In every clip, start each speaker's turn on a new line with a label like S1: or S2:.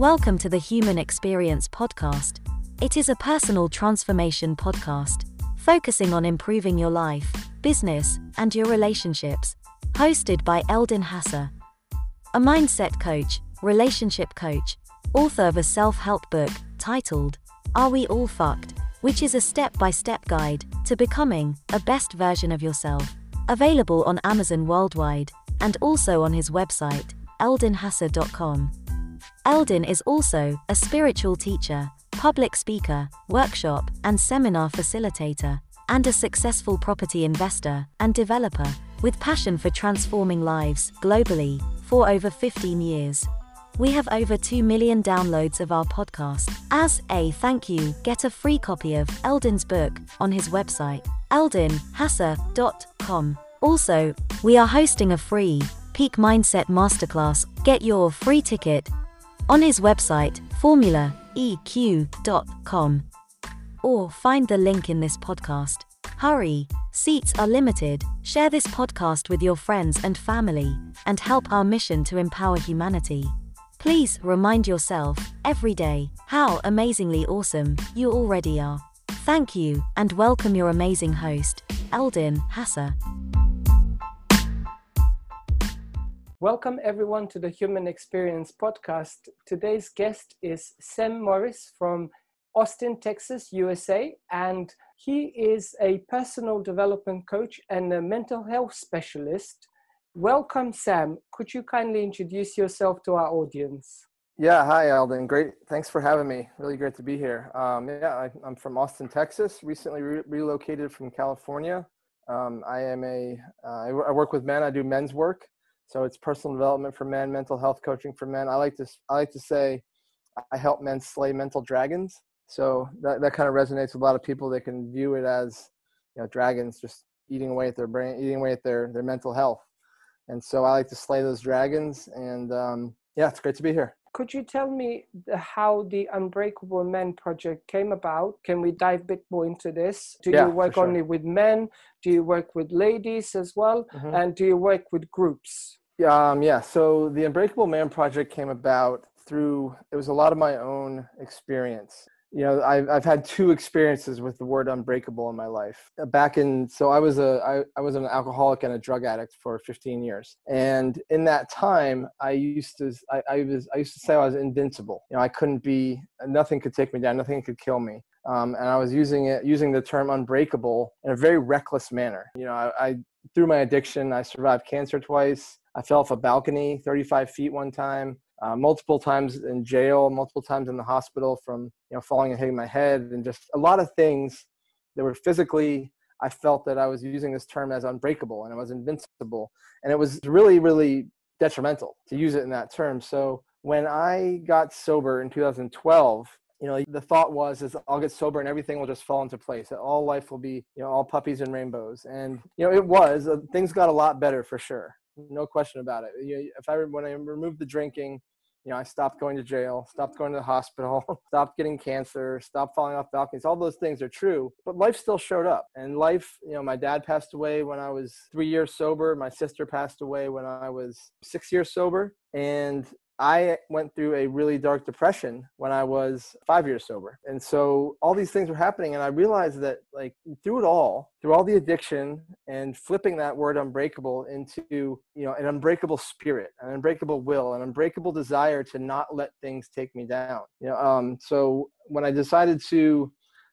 S1: Welcome to the Human Experience Podcast. It is a personal transformation podcast focusing on improving your life, business, and your relationships. Hosted by Eldin Hasa, a mindset coach, relationship coach, author of a self help book titled Are We All Fucked? which is a step by step guide to becoming a best version of yourself. Available on Amazon worldwide and also on his website, eldinhasa.com. Eldin is also a spiritual teacher, public speaker, workshop and seminar facilitator, and a successful property investor and developer with passion for transforming lives globally for over 15 years. We have over 2 million downloads of our podcast. As a thank you, get a free copy of Eldin's book on his website, eldinhasa.com. Also, we are hosting a free Peak Mindset Masterclass. Get your free ticket on his website, formulaeq.com. Or find the link in this podcast. Hurry, seats are limited. Share this podcast with your friends and family and help our mission to empower humanity. Please remind yourself every day how amazingly awesome you already are. Thank you and welcome your amazing host, Eldin Hasa.
S2: Welcome everyone to the Human Experience podcast. Today's guest is Sam Morris from Austin, Texas, USA, and he is a personal development coach and a mental health specialist Welcome, Sam. Could you kindly introduce yourself to our audience?
S3: Yeah, hi, Alden. Great. Thanks for having me. Really great to be here. Um, yeah, I, am from Austin, Texas. Recently re- relocated from California. Um, I am a. Uh, I work with men. I do men's work, so it's personal development for men, mental health coaching for men. I like to. I like to say, I help men slay mental dragons. So that that kind of resonates with a lot of people. They can view it as, you know, dragons just eating away at their brain, eating away at their their mental health and so I like to slay those dragons. And um, yeah, it's great to be here.
S2: Could you tell me how the Unbreakable Men project came about? Can we dive a bit more into this? Do yeah, you work sure. only with men? Do you work with ladies as well? Mm-hmm. And do you work with groups?
S3: Um, yeah, so the Unbreakable Man project came about through, it was a lot of my own experience. You know I've, I've had two experiences with the word unbreakable in my life. Uh, back in so i was a I, I was an alcoholic and a drug addict for 15 years. And in that time i used to I, I was i used to say i was invincible. You know i couldn't be nothing could take me down nothing could kill me. Um, and i was using it using the term unbreakable in a very reckless manner. You know I, I through my addiction i survived cancer twice i fell off a balcony 35 feet one time uh, multiple times in jail, multiple times in the hospital from you know falling and hitting my head, and just a lot of things that were physically. I felt that I was using this term as unbreakable and I was invincible, and it was really, really detrimental to use it in that term. So when I got sober in 2012, you know, the thought was is I'll get sober and everything will just fall into place. All life will be, you know, all puppies and rainbows. And you know, it was. Uh, things got a lot better for sure, no question about it. You know, if I when I removed the drinking, you know, I stopped going to jail, stopped going to the hospital, stopped getting cancer, stopped falling off balconies. All those things are true, but life still showed up. And life, you know, my dad passed away when I was three years sober. My sister passed away when I was six years sober. And I went through a really dark depression when I was five years sober. And so all these things were happening. And I realized that, like, through it all, through all the addiction and flipping that word unbreakable into, you know, an unbreakable spirit, an unbreakable will, an unbreakable desire to not let things take me down. You know, um, so when I decided to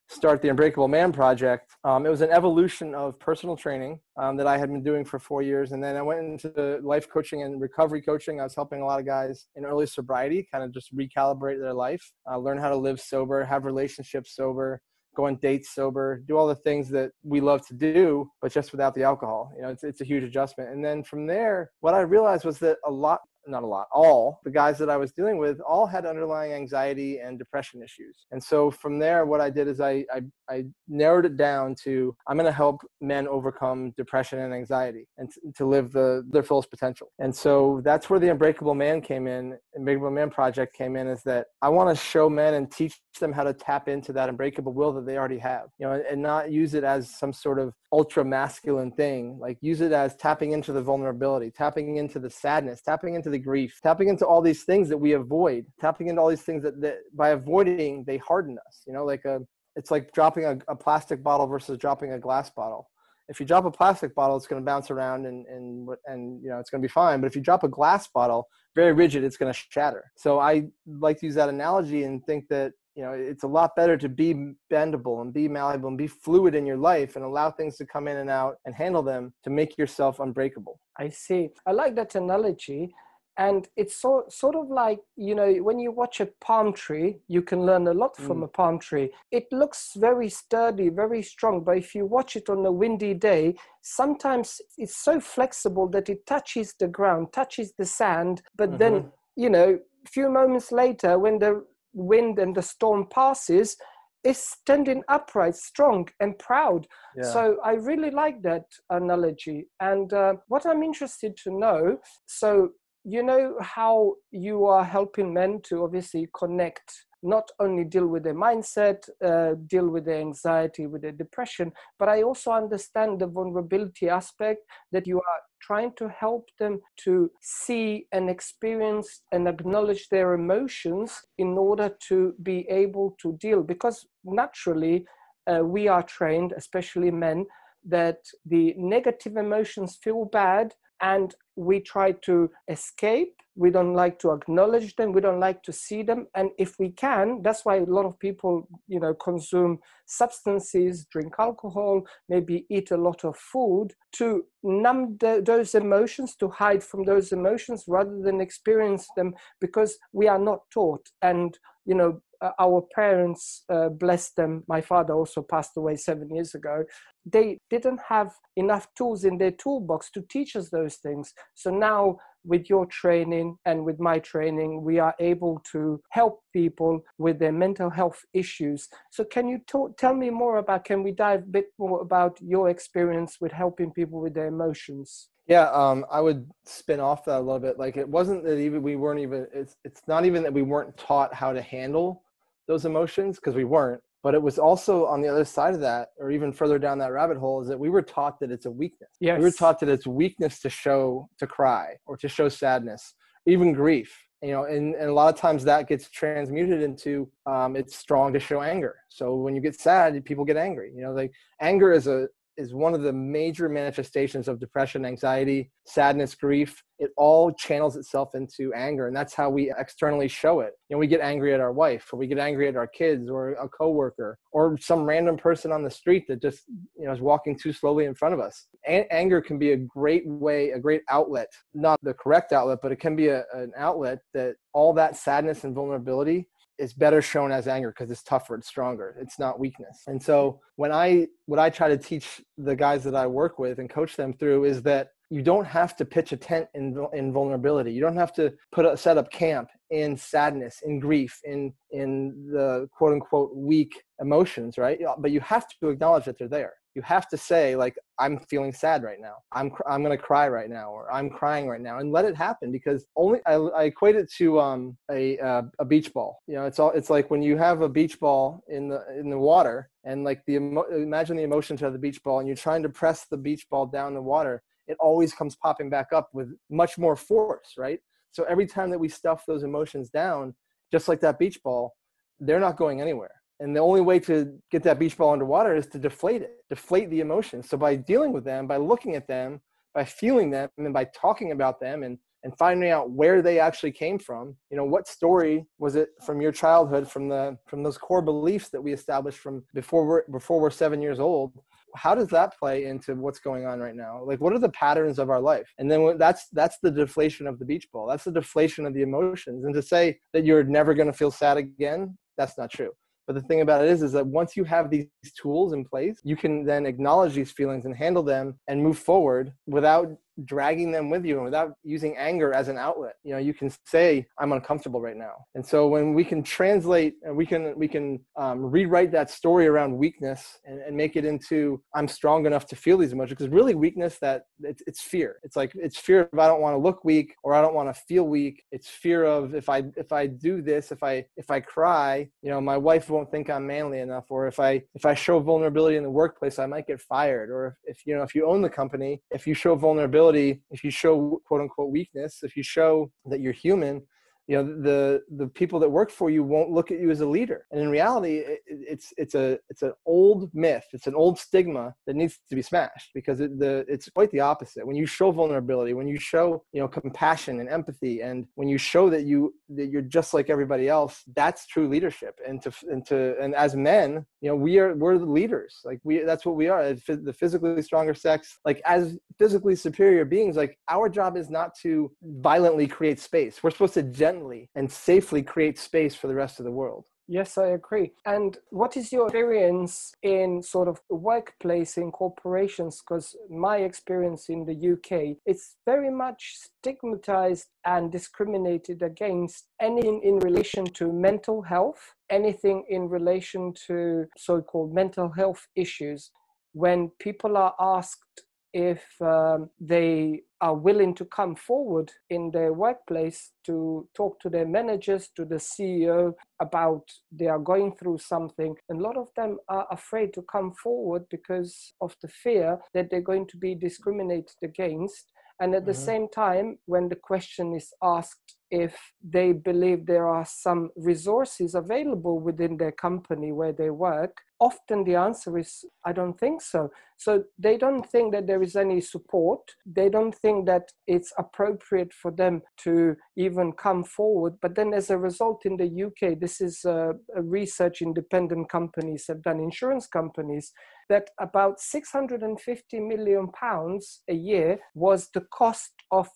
S3: start the Unbreakable Man project. Um, it was an evolution of personal training um, that I had been doing for four years. And then I went into life coaching and recovery coaching. I was helping a lot of guys in early sobriety, kind of just recalibrate their life, uh, learn how to live sober, have relationships sober, go on dates sober, do all the things that we love to do, but just without the alcohol. You know, it's, it's a huge adjustment. And then from there, what I realized was that a lot not a lot, all the guys that I was dealing with all had underlying anxiety and depression issues. And so from there, what I did is I, I, I narrowed it down to I'm going to help men overcome depression and anxiety and t- to live the, their fullest potential. And so that's where the Unbreakable Man came in, Unbreakable Man Project came in is that I want to show men and teach them how to tap into that unbreakable will that they already have, you know, and, and not use it as some sort of ultra masculine thing. Like use it as tapping into the vulnerability, tapping into the sadness, tapping into the into grief, tapping into all these things that we avoid, tapping into all these things that, that by avoiding, they harden us. You know, like a, it's like dropping a, a plastic bottle versus dropping a glass bottle. If you drop a plastic bottle, it's going to bounce around and, and, and you know, it's going to be fine. But if you drop a glass bottle, very rigid, it's going to shatter. So I like to use that analogy and think that you know it's a lot better to be bendable and be malleable and be fluid in your life and allow things to come in and out and handle them to make yourself unbreakable
S2: i see i like that analogy and it's so, sort of like you know when you watch a palm tree you can learn a lot from mm. a palm tree it looks very sturdy very strong but if you watch it on a windy day sometimes it's so flexible that it touches the ground touches the sand but mm-hmm. then you know a few moments later when the wind and the storm passes is standing upright, strong, and proud. Yeah. So I really like that analogy. And uh, what I'm interested to know so, you know, how you are helping men to obviously connect not only deal with their mindset, uh, deal with their anxiety, with their depression, but I also understand the vulnerability aspect that you are trying to help them to see and experience and acknowledge their emotions in order to be able to deal. Because naturally, uh, we are trained, especially men, that the negative emotions feel bad and we try to escape. We don't like to acknowledge them. We don't like to see them. And if we can that's why a lot of people you know consume substances drink alcohol maybe eat a lot of food to numb the, those emotions to hide from those emotions rather than experience them because we are not taught. And you know uh, our parents uh, them my father also passed away seven years ago they didn't have enough tools in their toolbox to teach us those things so now with your training and with my training we are able to help people with their mental health issues so can you tell me more about can we dive a bit more about your experience with helping people with their emotions
S3: yeah, um, I would spin off that a little bit. Like it wasn't that even we weren't even. It's it's not even that we weren't taught how to handle those emotions because we weren't but it was also on the other side of that or even further down that rabbit hole is that we were taught that it's a weakness yes. we were taught that it's weakness to show to cry or to show sadness even grief you know and, and a lot of times that gets transmuted into um, it's strong to show anger so when you get sad people get angry you know like anger is a is one of the major manifestations of depression, anxiety, sadness, grief. It all channels itself into anger, and that's how we externally show it. You know, we get angry at our wife, or we get angry at our kids, or a coworker, or some random person on the street that just you know is walking too slowly in front of us. A- anger can be a great way, a great outlet, not the correct outlet, but it can be a, an outlet that all that sadness and vulnerability is better shown as anger because it's tougher it's stronger. It's not weakness. And so when i what i try to teach the guys that i work with and coach them through is that you don't have to pitch a tent in, in vulnerability. You don't have to put a set up camp in sadness in grief in in the quote unquote weak emotions right? But you have to acknowledge that they're there. You have to say like i'm feeling sad right now. I'm i'm going to cry right now or i'm crying right now and let it happen because only i, I equate it to um, a uh, a beach ball. You know it's all it's like when you have a beach ball in the in the water and like the imagine the emotions of the beach ball and you're trying to press the beach ball down the water it always comes popping back up with much more force right so every time that we stuff those emotions down just like that beach ball they're not going anywhere and the only way to get that beach ball underwater is to deflate it, deflate the emotions. So by dealing with them, by looking at them, by feeling them, and by talking about them and and finding out where they actually came from you know what story was it from your childhood from the from those core beliefs that we established from before we're before we're seven years old how does that play into what's going on right now? Like what are the patterns of our life? And then that's that's the deflation of the beach ball. That's the deflation of the emotions. And to say that you're never going to feel sad again that's not true. But the thing about it is, is that once you have these tools in place, you can then acknowledge these feelings and handle them and move forward without dragging them with you and without using anger as an outlet. You know you can say i'm uncomfortable right now. And so when we can translate and we can we can um, rewrite that story around weakness and, and, make it into i'm strong enough to feel these emotions. Because really weakness that it's, it's fear. It's like it's fear of i don't want to look weak or i don't want to feel weak. It's fear of if i if i do this if i if i cry you know my wife won't think i'm manly enough or if i if i show vulnerability in the workplace i might get fired. Or if, if you know if you own the company if you show vulnerability vulnerability if you show quote unquote weakness if you show that you're human you know the the people that work for you won't look at you as a leader. And in reality it, it's it's a it's an old myth. It's an old stigma that needs to be smashed because it, the it's quite the opposite. When you show vulnerability when you show you know compassion and empathy and when you show that you that you're just like everybody else that's true leadership. And to and to and as men you know we are we're the leaders. Like we that's what we are the physically stronger sex. Like as physically superior beings like our job is not to violently create space. We're supposed to gently and safely create space for the rest of the world.
S2: Yes, I agree. And what is your experience in sort of workplace in corporations? Because my experience in the UK, it's very much stigmatized and discriminated against anything in relation to mental health, anything in relation to so called mental health issues. When people are asked if um, they are willing to come forward in their workplace to talk to their managers, to the CEO about they are going through something. And a lot of them are afraid to come forward because of the fear that they're going to be discriminated against. And at the mm-hmm. same time, when the question is asked if they believe there are some resources available within their company where they work, often the answer is, I don't think so. So they don't think that there is any support. They don't think that it's appropriate for them to even come forward. But then, as a result, in the UK, this is a, a research independent companies have done, insurance companies, that about 650 million pounds a year was the cost of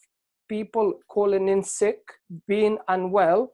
S2: people calling in sick, being unwell,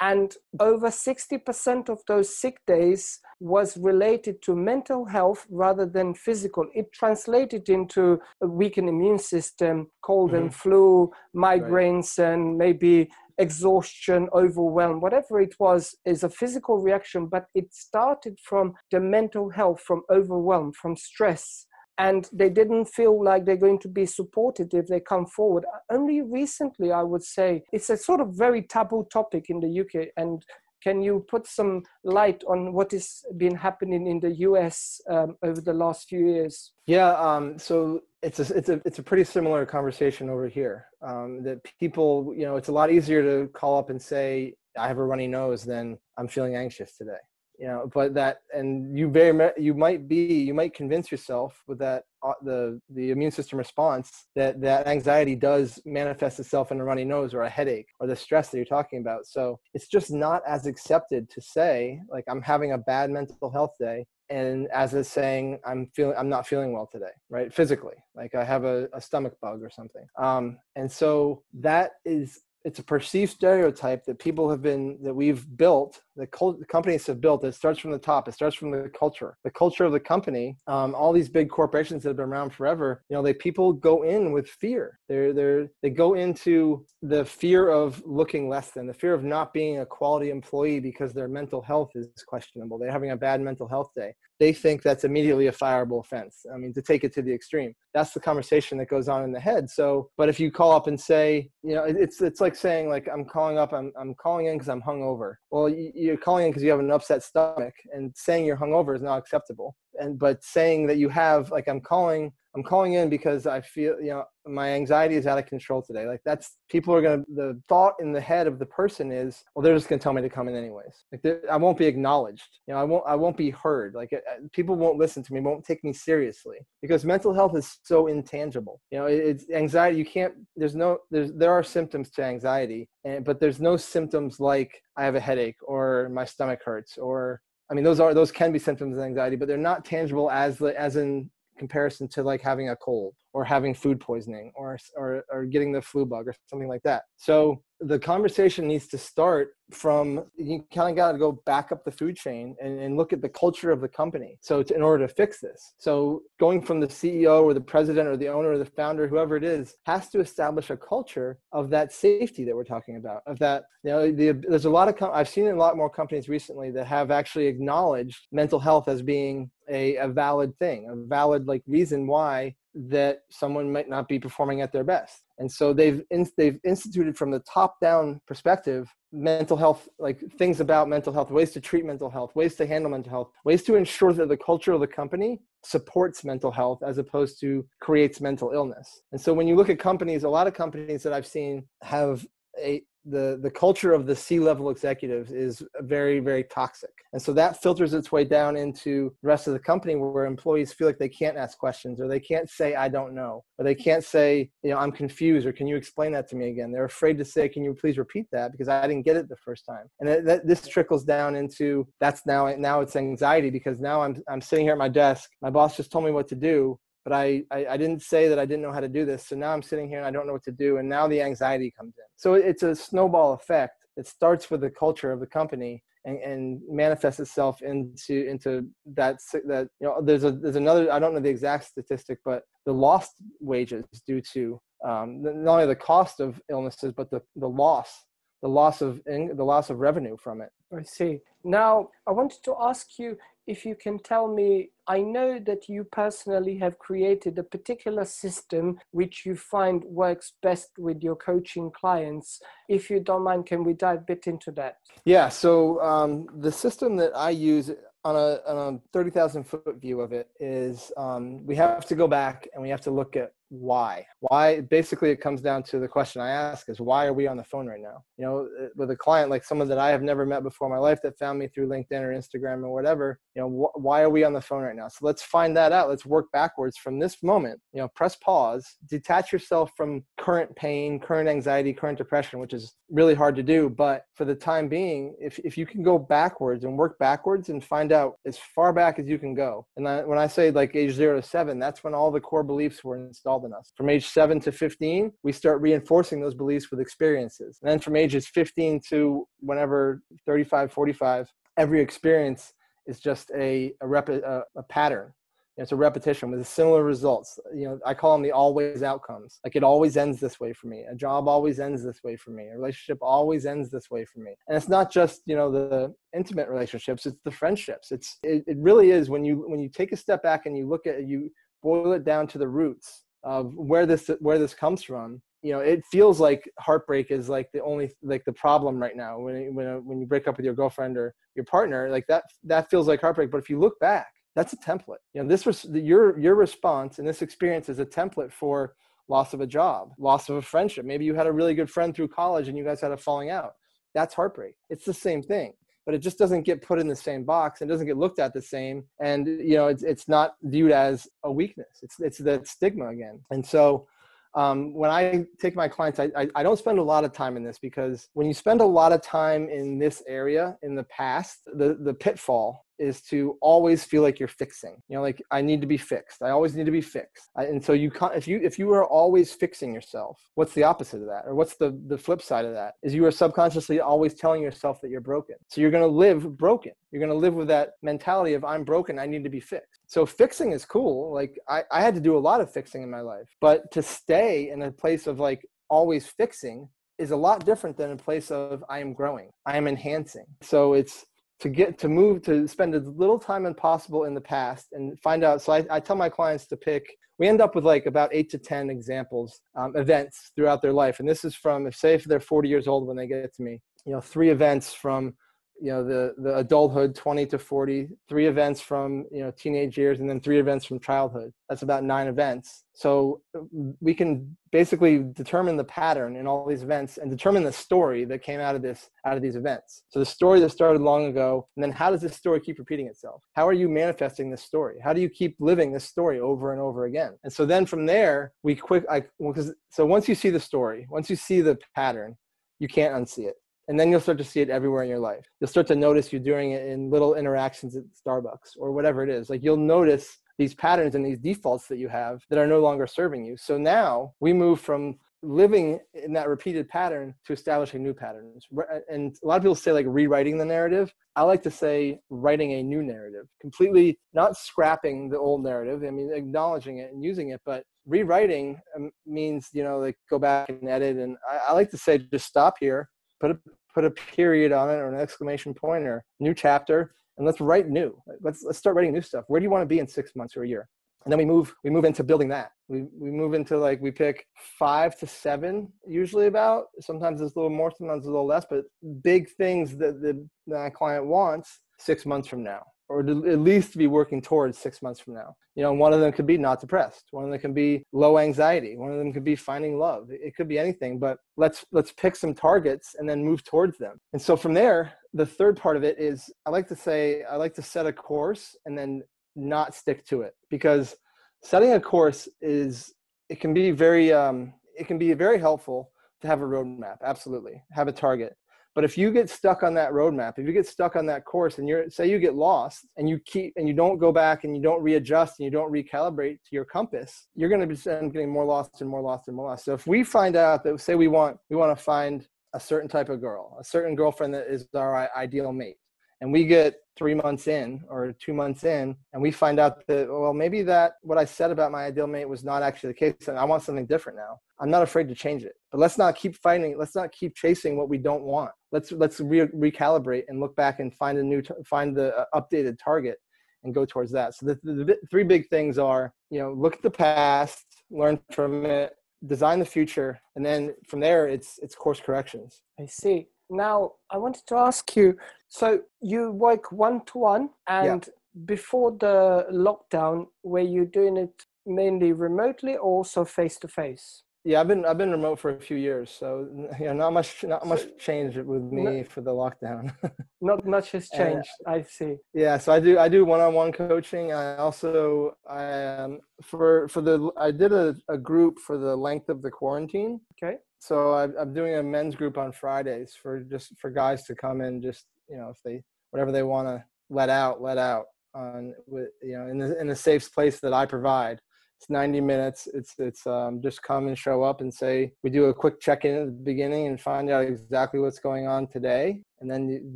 S2: and over 60% of those sick days was related to mental health rather than physical. It translated into a weakened immune system, cold mm-hmm. and flu, migraines, right. and maybe exhaustion, overwhelm, whatever it was, is a physical reaction, but it started from the mental health, from overwhelm, from stress and they didn't feel like they're going to be supported if they come forward. Only recently, I would say, it's a sort of very taboo topic in the UK. And can you put some light on what has been happening in the US um, over the last few years?
S3: Yeah, um, so it's a it's a it's a pretty similar conversation over here. Um, that people, you know, it's a lot easier to call up and say I have a runny nose than I'm feeling anxious today you know but that and you very you might be you might convince yourself with that uh, the the immune system response that that anxiety does manifest itself in a runny nose or a headache or the stress that you're talking about. So it's just not as accepted to say like i'm having a bad mental health day and as is saying i'm feeling i'm not feeling well today right physically like i have a, a stomach bug or something. Um, and so that is it's a perceived stereotype that people have been that we've built the companies have built it starts from the top it starts from the culture. The culture of the company um, all these big corporations that have been around forever you know they people go in with fear. They're they're they go into the fear of looking less than the fear of not being a quality employee because their mental health is questionable. They're having a bad mental health day. They think that's immediately a fireable offense. I mean to take it to the extreme. That's the conversation that goes on in the head. So but if you call up and say you know it's it's like saying like i'm calling up i'm, I'm calling in because i'm hungover. Well you, you're calling in because you have an upset stomach and saying you're hungover is not acceptable and but saying that you have like i'm calling i'm calling in because i feel you know my anxiety is out of control today. Like that's people are gonna the thought in the head of the person is well they're just gonna tell me to come in anyways. Like i won't be acknowledged. You know i won't i won't be heard. Like uh, people won't listen to me won't take me seriously because mental health is so intangible. You know it's anxiety you can't there's no there's there are symptoms to anxiety and but there's no symptoms like i have a headache or my stomach hurts or I mean, those are those can be symptoms of anxiety, but they're not tangible as as in comparison to like having a cold or having food poisoning or, or, or getting the flu bug or something like that. So the conversation needs to start from you kind of got to go back up the food chain and, and look at the culture of the company. So to, in order to fix this, so going from the CEO or the president or the owner or the founder, whoever it is, has to establish a culture of that safety that we're talking about. Of that, you know, the, there's a lot of com- I've seen a lot more companies recently that have actually acknowledged mental health as being a, a valid thing, a valid like reason why that someone might not be performing at their best. And so they've in, they've instituted from the top down perspective mental health like things about mental health ways to treat mental health ways to handle mental health ways to ensure that the culture of the company supports mental health as opposed to creates mental illness. And so when you look at companies a lot of companies that i've seen have a the the culture of the C level executives is very very toxic, and so that filters its way down into the rest of the company, where employees feel like they can't ask questions, or they can't say I don't know, or they can't say you know I'm confused, or can you explain that to me again? They're afraid to say, can you please repeat that? because I didn't get it the first time, and that, that, this trickles down into that's now now it's anxiety because now I'm I'm sitting here at my desk, my boss just told me what to do, but I, I, I didn't say that I didn't know how to do this. So now I'm sitting here and I don't know what to do. And now the anxiety comes in. So it's a snowball effect. It starts with the culture of the company and, and manifests itself into into that that you know there's a there's another I don't know the exact statistic, but the lost wages due to um, not only the cost of illnesses but the the loss the loss of the loss of revenue from it.
S2: I see. Now I wanted to ask you if you can tell me, I know that you personally have created a particular system which you find works best with your coaching clients. If you don't mind, can we dive a bit into that?
S3: Yeah, so um, the system that I use on a, on a 30,000 foot view of it is um, we have to go back and we have to look at why? Why basically it comes down to the question i ask is why are we on the phone right now? You know uh, with a client like someone that i have never met before in my life that found me through linkedin or instagram or whatever you know wh- why are we on the phone right now? So let's find that out. Let's work backwards from this moment. You know press pause detach yourself from current pain current anxiety current depression which is really hard to do. But for the time being if, if you can go backwards and work backwards and find out as far back as you can go. And I, when i say like age zero to seven that's when all the core beliefs were installed in us. From age 7 to 15, we start reinforcing those beliefs with experiences. And then from ages 15 to whenever 35, 45, every experience is just a, a, rep, a, a pattern. It's a repetition with similar results. You know, I call them the always outcomes. Like it always ends this way for me. A job always ends this way for me. A relationship always ends this way for me. And it's not just you know the intimate relationships. It's the friendships. It's it, it really is when you when you take a step back and you look at you boil it down to the roots of where this where this comes from you know it feels like heartbreak is like the only like the problem right now. When when uh, when you break up with your girlfriend or your partner like that that feels like heartbreak. But if you look back that's a template. You know this was your your response and this experience is a template for loss of a job loss of a friendship. Maybe you had a really good friend through college and you guys had a falling out. That's heartbreak. It's the same thing but it just doesn't get put in the same box and doesn't get looked at the same. And you know it's, it's not viewed as a weakness. It's it's that stigma again. And so um, when I take my clients, I, I, I, don't spend a lot of time in this because when you spend a lot of time in this area in the past, the, the pitfall is to always feel like you're fixing you know like i need to be fixed. I always need to be fixed. I, and so you can't if you if you are always fixing yourself what's the opposite of that? Or what's the the flip side of that? Is you are subconsciously always telling yourself that you're broken. So you're going to live broken. You're going to live with that mentality of i'm broken. I need to be fixed. So fixing is cool. Like I, I had to do a lot of fixing in my life. But to stay in a place of like always fixing is a lot different than a place of I am growing, I am enhancing. So it's to get to move to spend as little time as possible in the past and find out so I, I tell my clients to pick we end up with like about eight to ten examples um, events throughout their life. And this is from if say if they're 40 years old when they get to me you know three events from you know the the adulthood 20 to 40 three events from you know teenage years and then three events from childhood. That's about nine events. So uh, we can basically determine the pattern in all these events and determine the story that came out of this out of these events. So the story that started long ago and then how does this story keep repeating itself? How are you manifesting this story? How do you keep living this story over and over again? And so then from there we quick i because so once you see the story once you see the pattern you can't unsee it and then you'll start to see it everywhere in your life. You'll start to notice you're doing it in little interactions at starbucks or whatever it is. Like you'll notice these patterns and these defaults that you have that are no longer serving you. So now we move from living in that repeated pattern to establishing new patterns. And a lot of people say like rewriting the narrative. I like to say writing a new narrative completely not scrapping the old narrative. I mean acknowledging it and using it but rewriting um, means you know like go back and edit. And I, I like to say just stop here put a put a period on it or an exclamation point or new chapter and let's write new. Let's let's start writing new stuff. Where do you want to be in six months or a year? And then we move we move into building that. We, we move into like we pick five to seven usually about. Sometimes it's a little more sometimes a little less but big things that the that client wants six months from now or at least be working towards six months from now. You know, one of them could be not depressed. One of them can be low anxiety. One of them could be finding love. It could be anything, but let's let's pick some targets and then move towards them. And so from there, the third part of it is I like to say I like to set a course and then not stick to it because setting a course is it can be very um, it can be very helpful to have a roadmap. Absolutely, have a target. But if you get stuck on that roadmap, if you get stuck on that course and you're say you get lost and you keep and you don't go back and you don't readjust and you don't recalibrate to your compass, you're to be getting more lost and more lost and more lost. So if we find out that say we want we want to find a certain type of girl, a certain girlfriend that is our ideal mate, and we get three months in or two months in and we find out that well maybe that what i said about my ideal mate was not actually the case and i want something different now. I'm not afraid to change it. But let's not keep fighting let's not keep chasing what we don't want. Let's let's re- recalibrate and look back and find a new find the uh, updated target and go towards that. So the, the, the three big things are you know look at the past learn from it design the future and then from there it's it's course corrections.
S2: I see now, I wanted to ask you so you work one to one, and yeah. before the lockdown, were you doing it mainly remotely or also face to face?
S3: Yeah, I've been I've been remote for a few years, so yeah, not much not much changed with me for the lockdown.
S2: not much has changed. I see.
S3: Yeah, so I do I do one on one coaching. I also I um for for the I did a, a group for the length of the quarantine.
S2: Okay.
S3: So I, I'm doing a men's group on Fridays for just for guys to come in, just you know, if they whatever they want to let out, let out on with you know in the in a safe place that I provide it's 90 minutes. It's it's um, just come and show up and say we do a quick check-in at the beginning and find out exactly what's going on today and then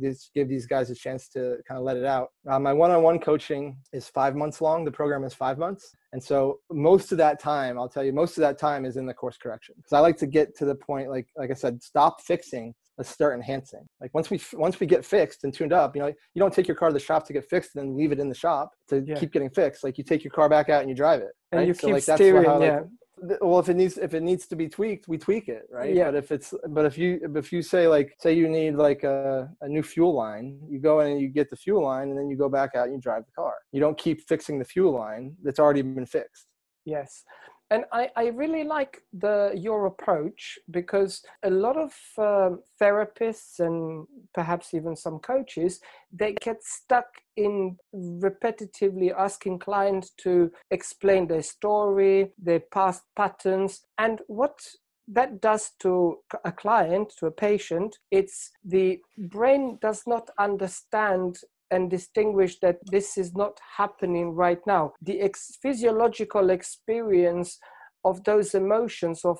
S3: just give these guys a chance to kind of let it out uh, my one-on-one coaching is five months long the program is five months and so most of that time i'll tell you most of that time is in the course correction because i like to get to the point like like i said stop fixing let's start enhancing. Like once we once we get fixed and tuned up, you know, you don't take your car to the shop to get fixed and then leave it in the shop to yeah. keep getting fixed. Like you take your car back out and you drive it.
S2: Right? And you so keep like, steering, how, yeah.
S3: Well, if it needs if it needs to be tweaked, we tweak it, right? Yeah. But if it's but if you if you say like say you need like a, a new fuel line, you go in and you get the fuel line, and then you go back out and you drive the car. You don't keep fixing the fuel line that's already been fixed.
S2: Yes and I, I really like the your approach because a lot of um, therapists and perhaps even some coaches they get stuck in repetitively asking clients to explain their story their past patterns. And what that does to a client to a patient it's the brain does not understand and distinguish that this is not happening right now. The ex- physiological experience of those emotions of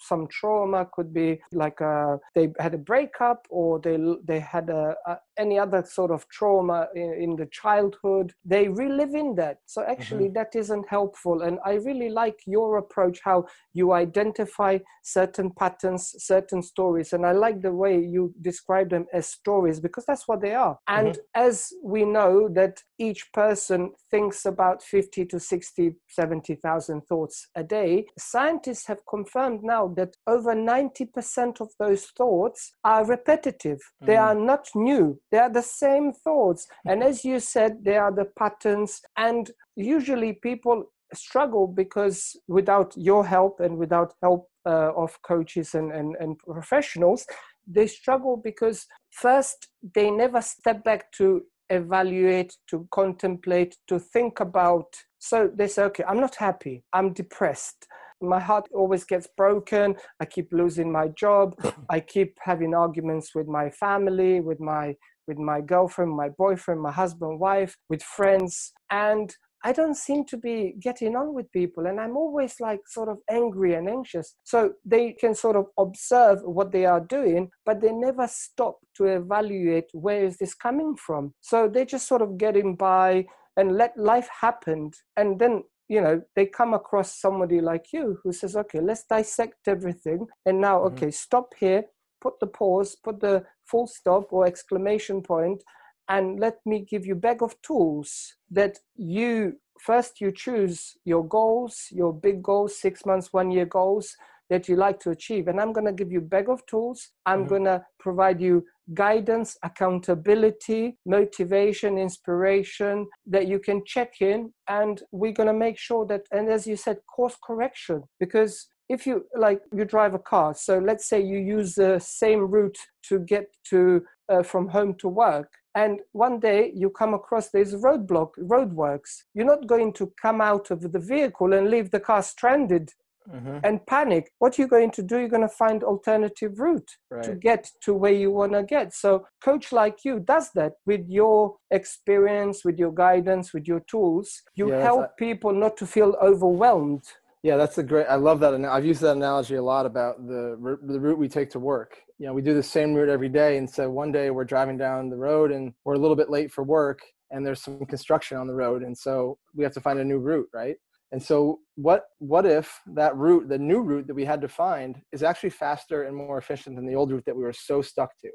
S2: some trauma could be like a, uh, they had a breakup or they they had a, a any other sort of trauma in, in, the childhood they relive in that so actually mm-hmm. that isn't helpful and i really like your approach how you identify certain patterns certain stories and i like the way you describe them as stories because that's what they are and mm-hmm. as we know that each person thinks about 50 to 60 70,000 thoughts a day scientists have confirmed now that over 90% of those thoughts are repetitive mm. they are not new they are the same thoughts and as you said they are the patterns and usually people struggle because without your help and without help uh, of coaches and, and, and professionals they struggle because first they never step back to evaluate, to contemplate, to think about. So they say, okay, I'm not happy. I'm depressed. My heart always gets broken. I keep losing my job. I keep having arguments with my family, with my with my girlfriend, my boyfriend, my husband, wife, with friends. And I don't seem to be getting on with people and I'm always like sort of angry and anxious. So they can sort of observe what they are doing, but they never stop to evaluate where is this coming from. So they just sort of getting by and let life happen. And then, you know, they come across somebody like you who says, okay, let's dissect everything. And now, mm-hmm. okay, stop here, put the pause, put the full stop or exclamation point and let me give you bag of tools that you first you choose your goals your big goals six months one year goals that you like to achieve. And i'm going to give you bag of tools. I'm mm-hmm. going to provide you guidance accountability motivation inspiration that you can check in. And we're going to make sure that and as you said course correction because if you like you drive a car so let's say you use the same route to get to uh, from home to work and one day you come across there's a roadblock roadworks. You're not going to come out of the vehicle and leave the car stranded mm-hmm. and panic. What you're going to do you're going to find alternative route right. to get to where you want to get. So coach like you does that with your experience with your guidance with your tools. You yeah, help people not to feel overwhelmed
S3: yeah, that's a great. I love that. I've used that analogy a lot about the the route we take to work. You know, we do the same route every day, and so one day we're driving down the road and we're a little bit late for work, and there's some construction on the road, and so we have to find a new route, right? And so, what what if that route, the new route that we had to find, is actually faster and more efficient than the old route that we were so stuck to? You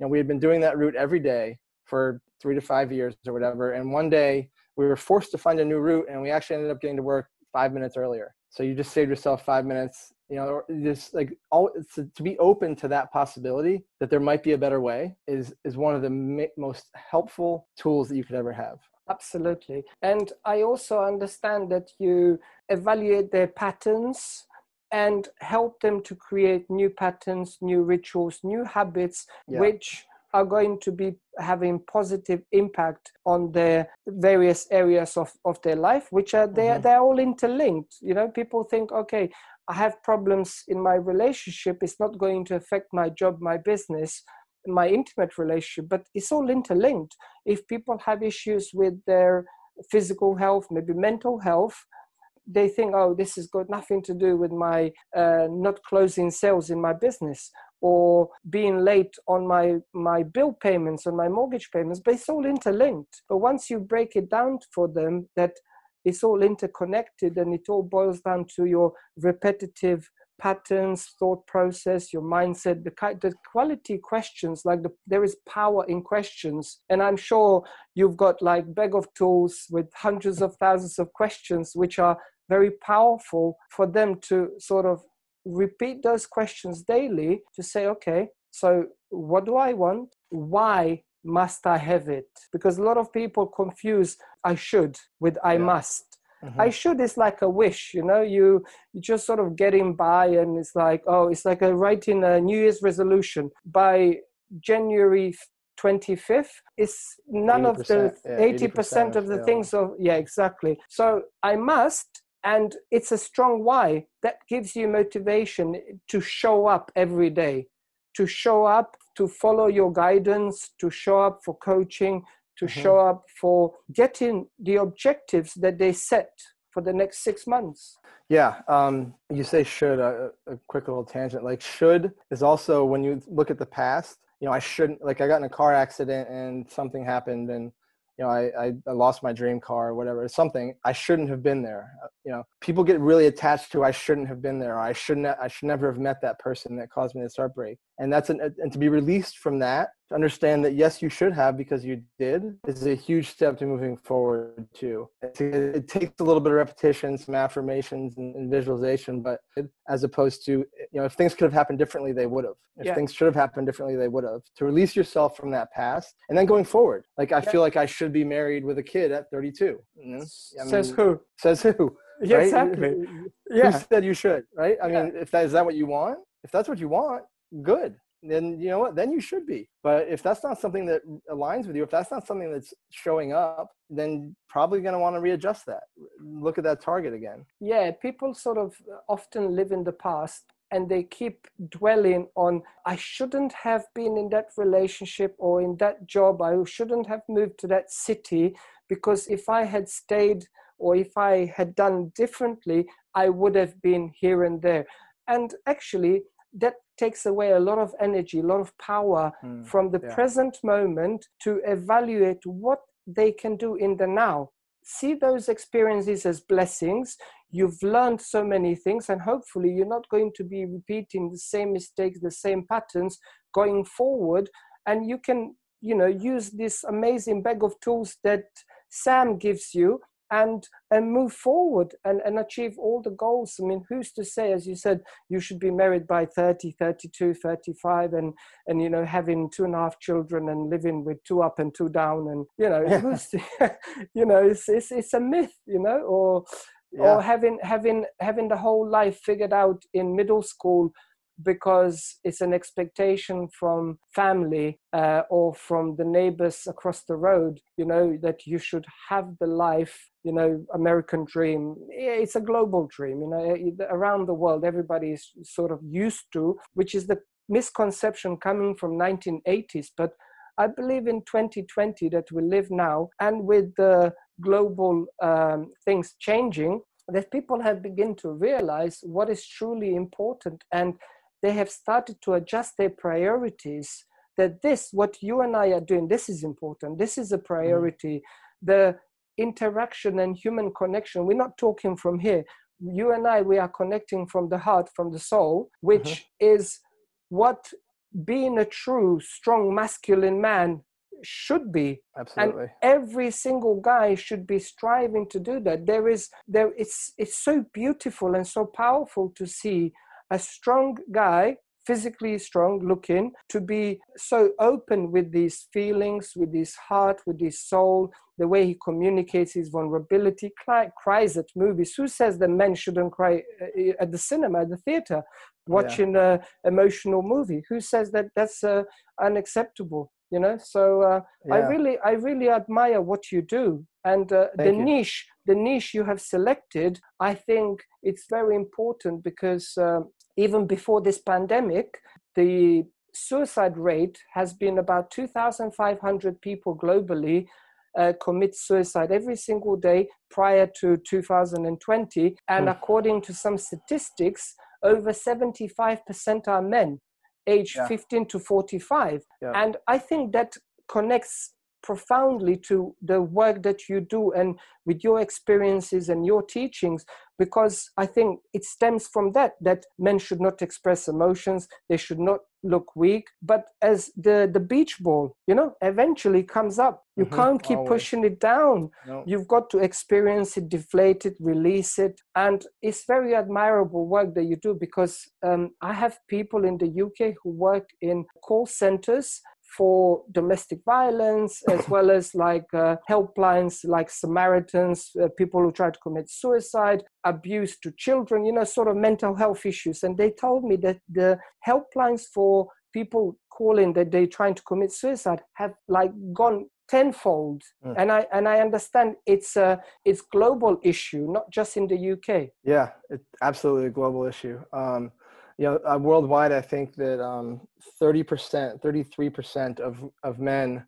S3: know, we had been doing that route every day for three to five years or whatever, and one day we were forced to find a new route, and we actually ended up getting to work five minutes earlier. So you just saved yourself five minutes, you know, just like all to, to be open to that possibility that there might be a better way is is one of the m- most helpful tools that you could ever have.
S2: Absolutely. And I also understand that you evaluate their patterns and help them to create new patterns, new rituals, new habits, yeah. which are going to be having positive impact on their various areas of, of their life which are they mm-hmm. they're all interlinked. You know people think okay i have problems in my relationship. It's not going to affect my job my business my intimate relationship but it's all interlinked. If people have issues with their physical health maybe mental health they think oh this has got nothing to do with my uh, not closing sales in my business or being late on my my bill payments and my mortgage payments. But it's all interlinked. But once you break it down for them that it's all interconnected and it all boils down to your repetitive patterns thought process your mindset the, the quality questions like the, there is power in questions. And i'm sure you've got like bag of tools with hundreds of thousands of questions which are very powerful for them to sort of repeat those questions daily to say, okay, so what do I want? Why must I have it? Because a lot of people confuse I should with I yeah. must. Mm-hmm. I should is like a wish, you know, you you just sort of getting by and it's like, oh, it's like a writing a New Year's resolution. By January 25th it's none of the yeah, 80%, 80% of the things of yeah exactly so i must and it's a strong why that gives you motivation to show up every day to show up to follow your guidance to show up for coaching to mm-hmm. show up for getting the objectives that they set for the next six months
S3: yeah um, you say should uh, a quick little tangent like should is also when you look at the past you know i shouldn't like i got in a car accident and something happened and you know, I, I, I, lost my dream car or whatever, something I shouldn't have been there. Uh, you know, people get really attached to I shouldn't have been there. I shouldn't, I should never have met that person that caused me this heartbreak. And that's an, and to be released from that to understand that yes you should have because you did is a huge step to moving forward too it, takes a little bit of repetition some affirmations and, and, visualization but as opposed to you know if things could have happened differently they would have. If yeah. things should have happened differently they would have. To release yourself from that past and then going forward. Like i yeah. feel like i should be married with a kid at 32 you know?
S2: I mean, says who?
S3: says who
S2: yeah, right? exactly
S3: yeah. who said you should right? I mean if that is that what you want? If that's what you want good then you know what? Then you should be. But if that's not something that aligns with you if that's not something that's showing up then probably going to want to readjust that look at that target again.
S2: Yeah people sort of often live in the past and they keep dwelling on i shouldn't have been in that relationship or in that job. I shouldn't have moved to that city because if i had stayed or if i had done differently i would have been here and there. And actually that takes away a lot of energy, a lot of power mm, from the yeah. present moment to evaluate what they can do in the now. See those experiences as blessings. You've learned so many things, and hopefully, you're not going to be repeating the same mistakes, the same patterns going forward. And you can you know use this amazing bag of tools that sam gives you and and move forward and, and achieve all the goals i mean who's to say as you said you should be married by 30 32 35 and and you know having two and a half children and living with two up and two down and you know who's to, you know it's, it's it's a myth you know or yeah. or having having having the whole life figured out in middle school because it's an expectation from family uh, or from the neighbors across the road you know that you should have the life you know american dream. It's a global dream you know around the world everybody is sort of used to which is the misconception coming from 1980s but i believe in 2020 that we live now and with the global um, things changing that people have begun to realize what is truly important and they have started to adjust their priorities that this what you and i are doing this is important this is a mm-hmm. priority mm. the interaction and human connection we're not talking from here you and i we are connecting from the heart from the soul which mm-hmm. is what being a true strong masculine man should be
S3: absolutely
S2: and every single guy should be striving to do that there is there it's it's so beautiful and so powerful to see a strong guy physically strong looking to be so open with these feelings with his heart with his soul the way he communicates his vulnerability cry, cries at movies who says that men shouldn't cry uh, at the cinema at the theater watching yeah. a emotional movie who says that that's uh, unacceptable you know so uh, yeah. i really i really admire what you do and uh, the you. niche the niche you have selected i think it's very important because um, even before this pandemic the suicide rate has been about 2500 people globally uh, commit suicide every single day prior to 2020 and mm. according to some statistics over 75% are men age yeah. 15 to 45 yeah. and i think that connects profoundly to the work that you do and with your experiences and your teachings because i think it stems from that that men should not express emotions they should not look weak but as the the beach ball you know eventually comes up you mm-hmm. can't keep Always. pushing it down no. you've got to experience it deflate it release it and it's very admirable work that you do because um, i have people in the uk who work in call centers for domestic violence as well as like uh, helplines like samaritans uh, people who try to commit suicide abuse to children you know sort of mental health issues. And they told me that the helplines for people calling that they're trying to commit suicide have like gone tenfold. Mm. and i and i understand it's a it's global issue not just in the uk
S3: yeah it's absolutely a global issue. Um you know, uh, worldwide, I think that um, 30%, 33% of, of men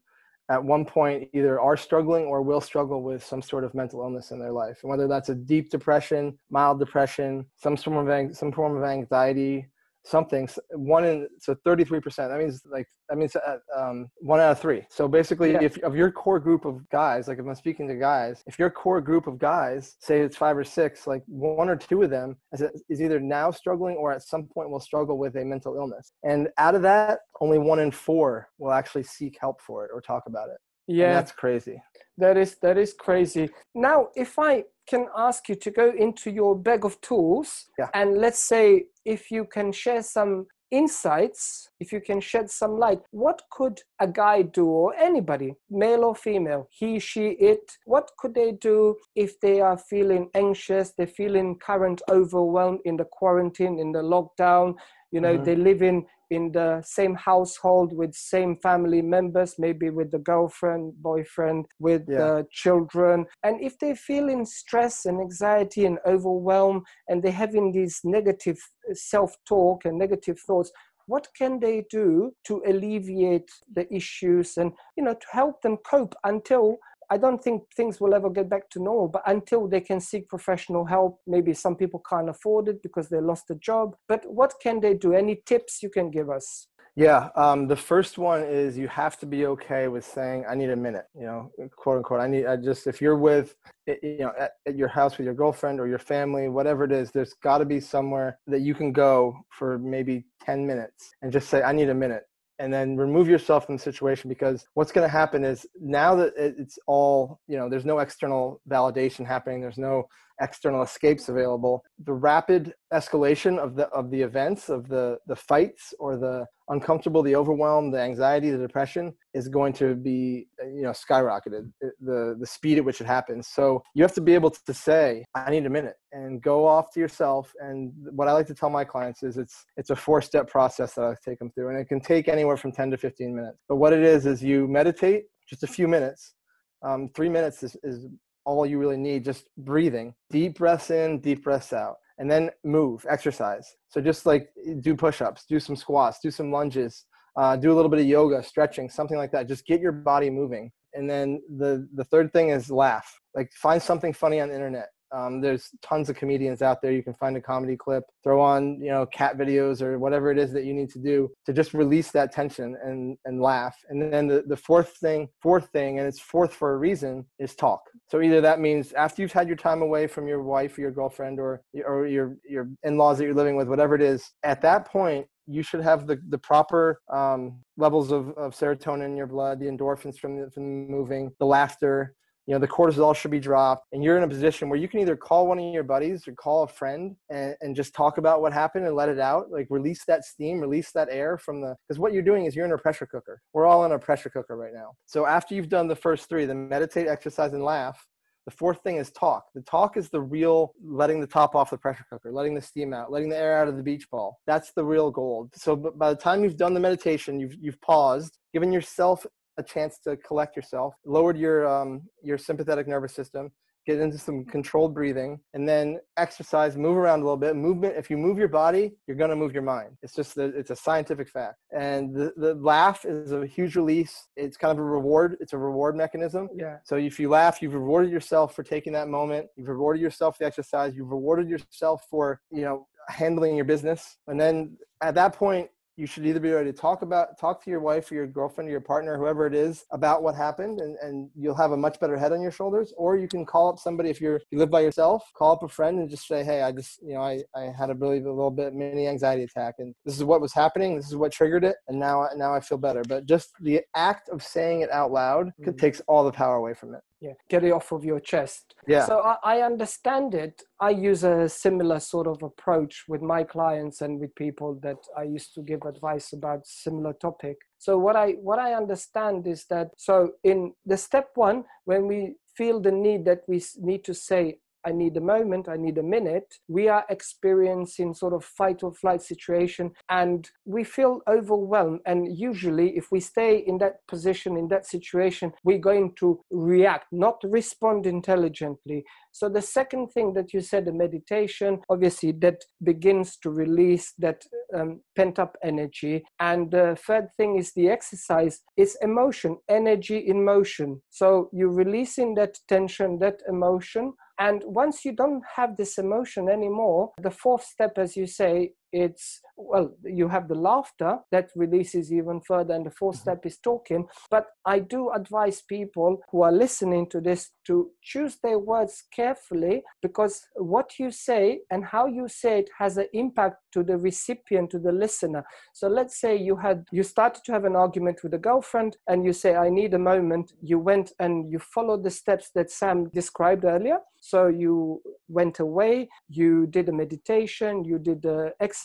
S3: at one point either are struggling or will struggle with some sort of mental illness in their life. And whether that's a deep depression, mild depression, some form of, some form of anxiety, something one in so 33% that means like that means uh, um, one out of three. So basically yeah. if of your core group of guys like if i'm speaking to guys if your core group of guys say it's five or six like one or two of them is, is either now struggling or at some point will struggle with a mental illness. And out of that only one in four will actually seek help for it or talk about it. Yeah. and that's crazy.
S2: That is that is crazy. Now if i can ask you to go into your bag of tools yeah. and let's say if you can share some insights if you can shed some light what could a guy do or anybody male or female he she it what could they do if they are feeling anxious they're feeling current overwhelmed in the quarantine in the lockdown you know mm-hmm. they live in in the same household with same family members maybe with the girlfriend boyfriend with yeah. the children and if they're feeling stress and anxiety and overwhelm and they're having these negative uh, self-talk and negative thoughts what can they do to alleviate the issues and you know to help them cope until I don't think things will ever get back to normal, but until they can seek professional help, maybe some people can't afford it because they lost a job. But what can they do? Any tips you can give us?
S3: Yeah, um, the first one is you have to be okay with saying, "I need a minute." You know, quote unquote. I need. I just if you're with, you know, at, at your house with your girlfriend or your family, whatever it is, there's got to be somewhere that you can go for maybe ten minutes and just say, "I need a minute." And then remove yourself from the situation because what's going to happen is now that it's all you know there's no external validation happening there's no external escapes available the rapid escalation of the of the events of the the fights or the uncomfortable the overwhelm the anxiety the depression is going to be you know skyrocketed the the speed at which it happens. So you have to be able to say i need a minute and go off to yourself. And what i like to tell my clients is it's it's a four step process that i take them through and it can take anywhere from 10 to 15 minutes. But what it is is you meditate just a few minutes. Um, three minutes is, is all you really need just breathing. Deep breaths in deep breaths out and then move exercise. So just like do push-ups do some squats do some lunges uh, do a little bit of yoga stretching something like that. Just get your body moving. And then the the third thing is laugh. Like find something funny on the internet um, there's tons of comedians out there. You can find a comedy clip, throw on, you know, cat videos or whatever it is that you need to do to just release that tension and, and laugh. And then the, the fourth thing, fourth thing, and it's fourth for a reason, is talk. So either that means after you've had your time away from your wife or your girlfriend or, or your, your in-laws that you're living with, whatever it is, at that point, you should have the, the proper um, levels of, of serotonin in your blood, the endorphins from from moving, the laughter, you know the cortisol should be dropped and you're in a position where you can either call one of your buddies or call a friend and, and just talk about what happened and let it out like release that steam release that air from the because what you're doing is you're in a pressure cooker we're all in a pressure cooker right now so after you've done the first three the meditate exercise and laugh the fourth thing is talk. The talk is the real letting the top off the pressure cooker, letting the steam out, letting the air out of the beach ball. That's the real gold. So by the time you've done the meditation, you've, you've paused, given yourself a chance to collect yourself, lowered your um, your sympathetic nervous system, get into some controlled breathing, and then exercise, move around a little bit. Movement. If you move your body, you're going to move your mind. It's just that it's a scientific fact. And the, the laugh is a huge release. It's kind of a reward. It's a reward mechanism.
S2: Yeah.
S3: So if you laugh, you've rewarded yourself for taking that moment. You've rewarded yourself for the exercise. You've rewarded yourself for you know handling your business. And then at that point, you should either be ready to talk about talk to your wife or your girlfriend or your partner whoever it is about what happened and, and you'll have a much better head on your shoulders. Or you can call up somebody if you're if you live by yourself call up a friend and just say hey i just you know i, I had a really a little bit mini anxiety attack and this is what was happening this is what triggered it and now now i feel better. But just the act of saying it out loud mm-hmm. takes all the power away from it
S2: yeah get it off of your chest.
S3: Yeah.
S2: So I, I, understand it. I use a similar sort of approach with my clients and with people that i used to give advice about similar topic. So what i what i understand is that so in the step one when we feel the need that we need to say I need a moment, I need a minute, we are experiencing sort of fight or flight situation and we feel overwhelmed. And usually, if we stay in that position, in that situation, we're going to react, not respond intelligently. So, the second thing that you said, the meditation, obviously, that begins to release that um, pent up energy. And the third thing is the exercise is emotion, energy in motion. So, you're releasing that tension, that emotion and once you don't have this emotion anymore, the fourth step, as you say, it's well you have the laughter that releases even further and the 4th mm-hmm. step is talking. But i do advise people who are listening to this to choose their words carefully because what you say and how you say it has an impact to the recipient to the listener. So let's say you had you started to have an argument with a girlfriend and you say i need a moment. You went and you followed the steps that sam described earlier. So you went away you did a meditation you did the exercise,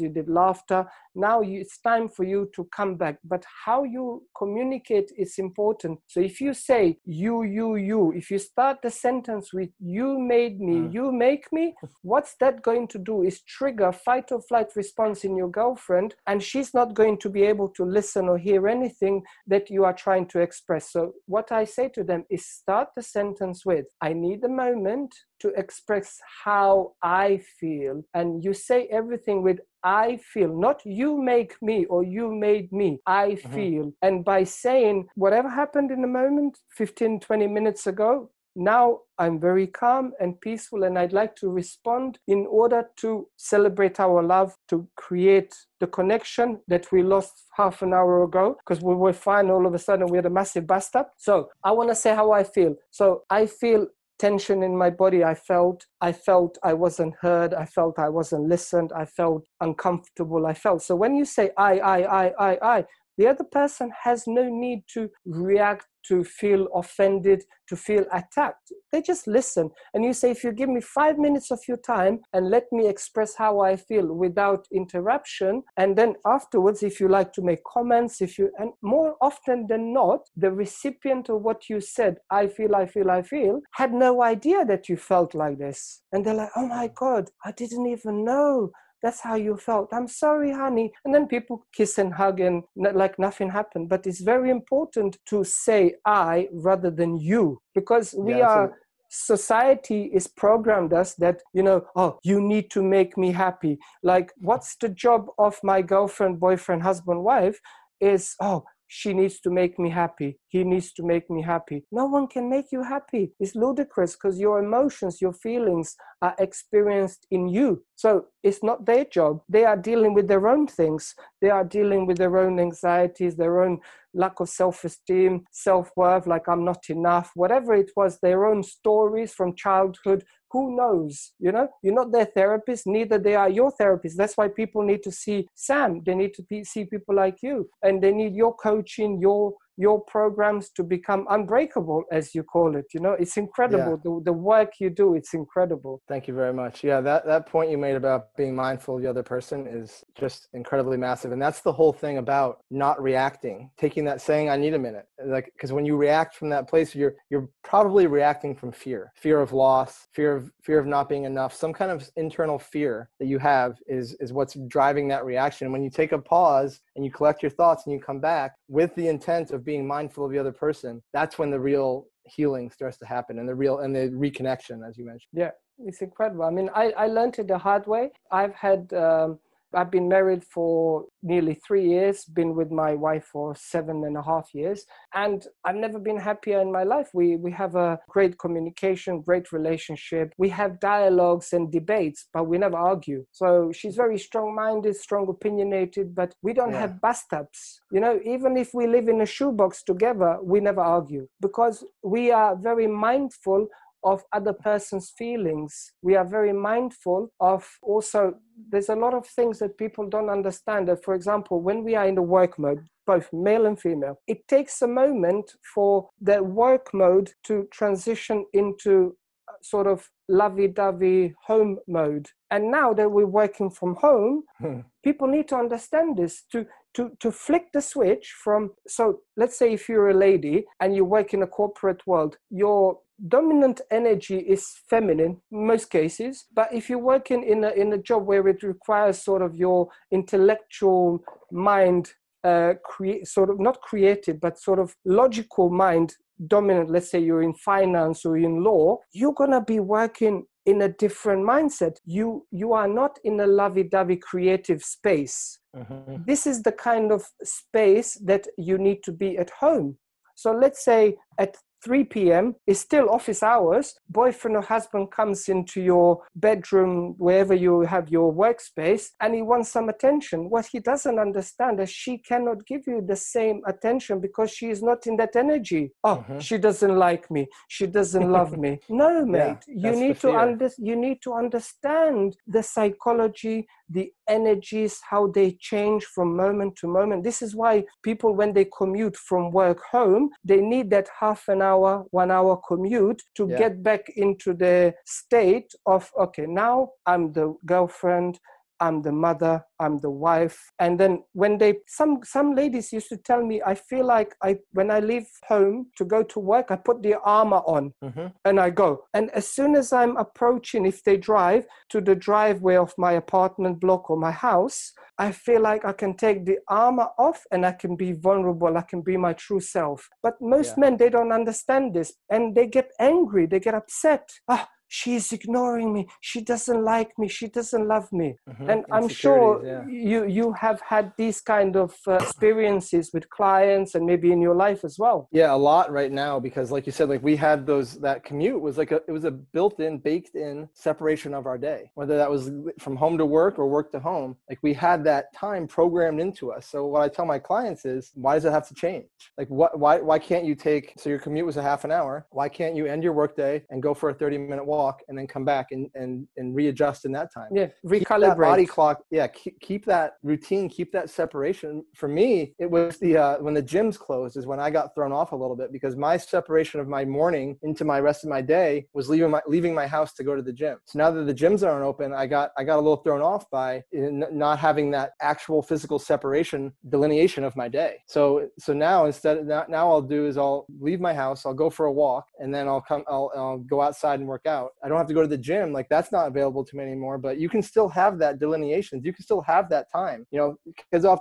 S2: you did laughter. Now you, it's time for you to come back. But how you communicate is important. So if you say you, you, you, if you start the sentence with you made me, mm. you make me, what's that going to do is trigger fight or flight response in your girlfriend, and she's not going to be able to listen or hear anything that you are trying to express. So what I say to them is start the sentence with I need a moment to express how I feel. And you say everything with I feel, not you make me or you made me. I mm-hmm. feel. And by saying whatever happened in the moment 15, 20 minutes ago, now I'm very calm and peaceful, and I'd like to respond in order to celebrate our love, to create the connection that we lost half an hour ago because we were fine. All of a sudden, we had a massive bust up. So I want to say how I feel. So I feel tension in my body. I felt i felt i wasn't heard. I felt i wasn't listened. I felt uncomfortable. I felt so when you say i i i i i the other person has no need to react to feel offended, to feel attacked. They just listen. And you say, if you give me five minutes of your time and let me express how I feel without interruption, and then afterwards, if you like to make comments, if you, and more often than not, the recipient of what you said, I feel, I feel, I feel, had no idea that you felt like this. And they're like, oh my God, I didn't even know that's how you felt. I'm sorry honey. And then people kiss and hug and like nothing happened. But it's very important to say i rather than you because we yeah, are society is programmed us that you know oh you need to make me happy. Like what's the job of my girlfriend boyfriend husband wife is oh she needs to make me happy. He needs to make me happy. No one can make you happy. It's ludicrous because your emotions, your feelings are experienced in you. So it's not their job. They are dealing with their own things. They are dealing with their own anxieties, their own lack of self esteem, self worth, like I'm not enough, whatever it was, their own stories from childhood, who knows you know? You're not their therapist neither they are your therapist. That's why people need to see sam. They need to see people like you. And they need your coaching your your programs to become unbreakable as you call it you know? It's incredible. Yeah. the, the work you do it's incredible.
S3: Thank you very much. Yeah that, that point you made about being mindful of the other person is just incredibly massive and that's the whole thing about not reacting taking that saying i need a minute like because when you react from that place you're you're probably reacting from fear. Fear of loss fear of fear of not being enough some kind of internal fear that you have is is what's driving that reaction. And when you take a pause and you collect your thoughts and you come back with the intent of being mindful of the other person that's when the real healing starts to happen and the real and the reconnection as you mentioned.
S2: Yeah it's incredible. I mean i i learned it the hard way. I've had um, I've been married for nearly three years, been with my wife for seven and a half years, and I've never been happier in my life. We, we have a great communication, great relationship. We have dialogues and debates, but we never argue. So she's very strong minded, strong opinionated, but we don't yeah. have bust ups. You know, even if we live in a shoebox together, we never argue because we are very mindful of other person's feelings. We are very mindful of also, there's a lot of things that people don't understand. That, for example, when we are in the work mode, both male and female, it takes a moment for the work mode to transition into sort of lovey-dovey home mode. And now that we're working from home, hmm. people need to understand this to to to flick the switch from so let's say if you're a lady and you work in a corporate world, your dominant energy is feminine in most cases but if you're working in a, in a job where it requires sort of your intellectual mind uh, create sort of not creative but sort of logical mind dominant let's say you're in finance or in law you're going to be working in a different mindset. You you are not in a lovey-dovey creative space. Mm-hmm. this is the kind of space that you need to be at home. So let's say at 3 p.m. is still office hours. Boyfriend or husband comes into your bedroom, wherever you have your workspace, and he wants some attention. What he doesn't understand is she cannot give you the same attention because she is not in that energy. Oh, mm-hmm. she doesn't like me. She doesn't love me. No, mate. Yeah, you need to under, you need to understand the psychology, the energies, how they change from moment to moment. This is why people, when they commute from work home, they need that half an hour, one hour commute to yeah. get back into the state of, okay, now I'm the girlfriend, I'm the mother, I'm the wife. And then when they some some ladies used to tell me, I feel like I when I leave home to go to work, I put the armor on mm-hmm. and I go. And as soon as I'm approaching, if they drive to the driveway of my apartment block or my house, I feel like I can take the armor off and I can be vulnerable. I can be my true self. But most yeah. men they don't understand this and they get angry, they get upset. Ah, she's ignoring me. She doesn't like me. She doesn't love me. Mm-hmm. and i'm sure yeah. you you have had these kind of uh, experiences with clients and maybe in your life as well.
S3: Yeah a lot right now because like you said like we had those that commute was like a it was a built-in baked in separation of our day whether that was from home to work or work to home. Like we had that time programmed into us. So what i tell my clients is why does it have to change? Like what why why can't you take so your commute was a half an hour. Why can't you end your workday and go for a 30 minute walk walk and then come back and and, and readjust in that time.
S2: Yeah recalibrate
S3: body clock yeah keep, keep that routine keep that separation. For me it was the uh, when the gyms closed is when i got thrown off a little bit because my separation of my morning into my rest of my day was leaving my leaving my house to go to the gym. So now that the gyms aren't open i got i got a little thrown off by not having that actual physical separation delineation of my day. So so now instead of now, now i'll do is i'll leave my house i'll go for a walk and then i'll come I'll, I'll go outside and work out i don't have to go to the gym. Like that's not available to me anymore but you can still have that delineation you can still have that time. You know kids off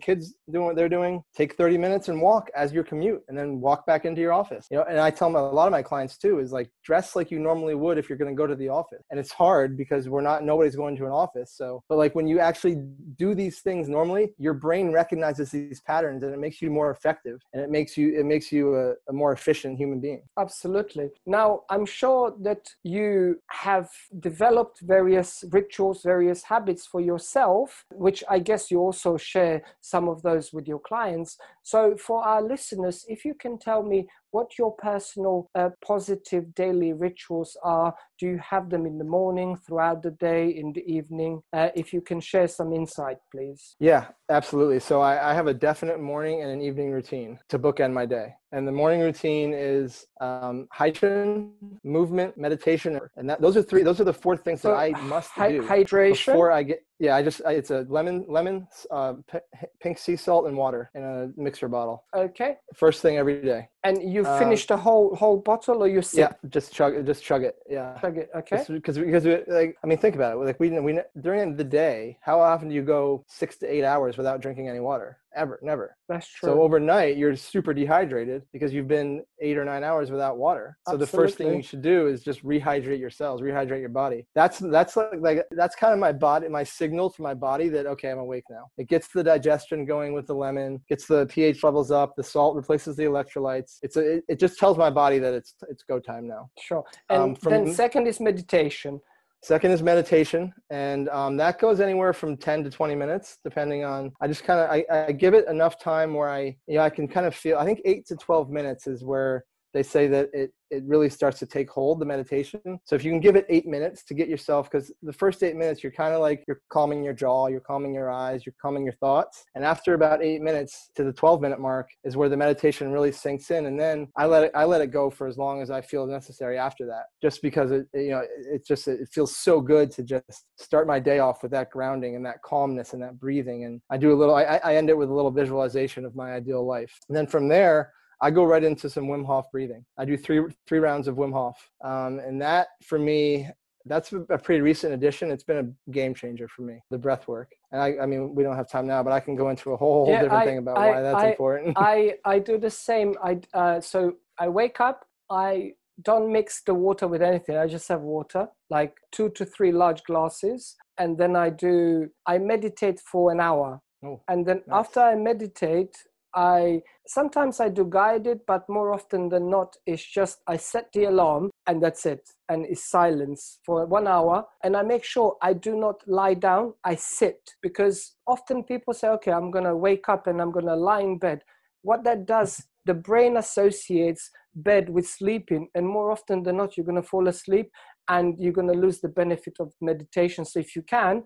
S3: kids doing what they're doing take 30 minutes and walk as your commute and then walk back into your office. You know and i tell them a lot of my clients too is like dress like you normally would if you're going to go to the office. And it's hard because we're not nobody's going to an office. So but like when you actually do these things normally your brain recognizes these patterns and it makes you more effective and it makes you it makes you a, a more efficient human being.
S2: Absolutely. Now i'm sure that you have developed various rituals various habits for yourself which i guess you also share some of those with your clients so for our listeners if you can tell me what your personal uh, positive daily rituals are. Do you have them in the morning, throughout the day, in the evening? Uh, if you can share some insight, please.
S3: Yeah, absolutely. So I, I, have a definite morning and an evening routine to bookend my day. And the morning routine is um, hydration, movement, meditation, and that, those are three. Those are the four things so that I must hi- do
S2: hydration
S3: before I get. Yeah, I just I, it's a lemon, lemon, uh, p- pink sea salt, and water in a mixer bottle.
S2: Okay.
S3: First thing every day.
S2: And you uh, finish the whole whole bottle, or you sip?
S3: Yeah, just chug, just chug it. Yeah.
S2: Chug it. Okay.
S3: Because because like I mean, think about it. Like we we during the day, how often do you go six to eight hours without drinking any water? ever, never.
S2: That's true.
S3: So overnight, you're super dehydrated because you've been eight or nine hours without water. So Absolutely. the first thing you should do is just rehydrate your cells, rehydrate your body. That's that's like, like that's kind of my body, my signal to my body that okay, I'm awake now. It gets the digestion going with the lemon, gets the pH levels up, the salt replaces the electrolytes. It's a, it, it just tells my body that it's it's go time now.
S2: Sure. And um, from, then second is meditation.
S3: Second is meditation, and um, that goes anywhere from 10 to 20 minutes, depending on. I just kind of I, I give it enough time where I you know I can kind of feel. I think eight to 12 minutes is where they say that it it really starts to take hold the meditation. So if you can give it eight minutes to get yourself because the first eight minutes you're kind of like you're calming your jaw you're calming your eyes you're calming your thoughts. And after about eight minutes to the 12 minute mark is where the meditation really sinks in. And then i let it i let it go for as long as i feel necessary after that just because it you know it just it feels so good to just start my day off with that grounding and that calmness and that breathing. And i do a little i, I end it with a little visualization of my ideal life. And then from there I go right into some Wim Hof breathing. I do three three rounds of Wim Hof, um, and that for me, that's a pretty recent addition. It's been a game changer for me, the breath work. And I, I mean, we don't have time now, but I can go into a whole, whole yeah, different I, thing about I, why that's
S2: I,
S3: important.
S2: I, I do the same. I, uh, so I wake up, I don't mix the water with anything. I just have water, like two to three large glasses. And then I do, I meditate for an hour. Oh, and then nice. after I meditate, I sometimes I do guided, but more often than not, it's just I set the alarm and that's it, and it's silence for one hour. And I make sure I do not lie down, I sit because often people say, okay, I'm gonna wake up and I'm gonna lie in bed. What that does, the brain associates bed with sleeping, and more often than not, you're gonna fall asleep and you're gonna lose the benefit of meditation. So if you can,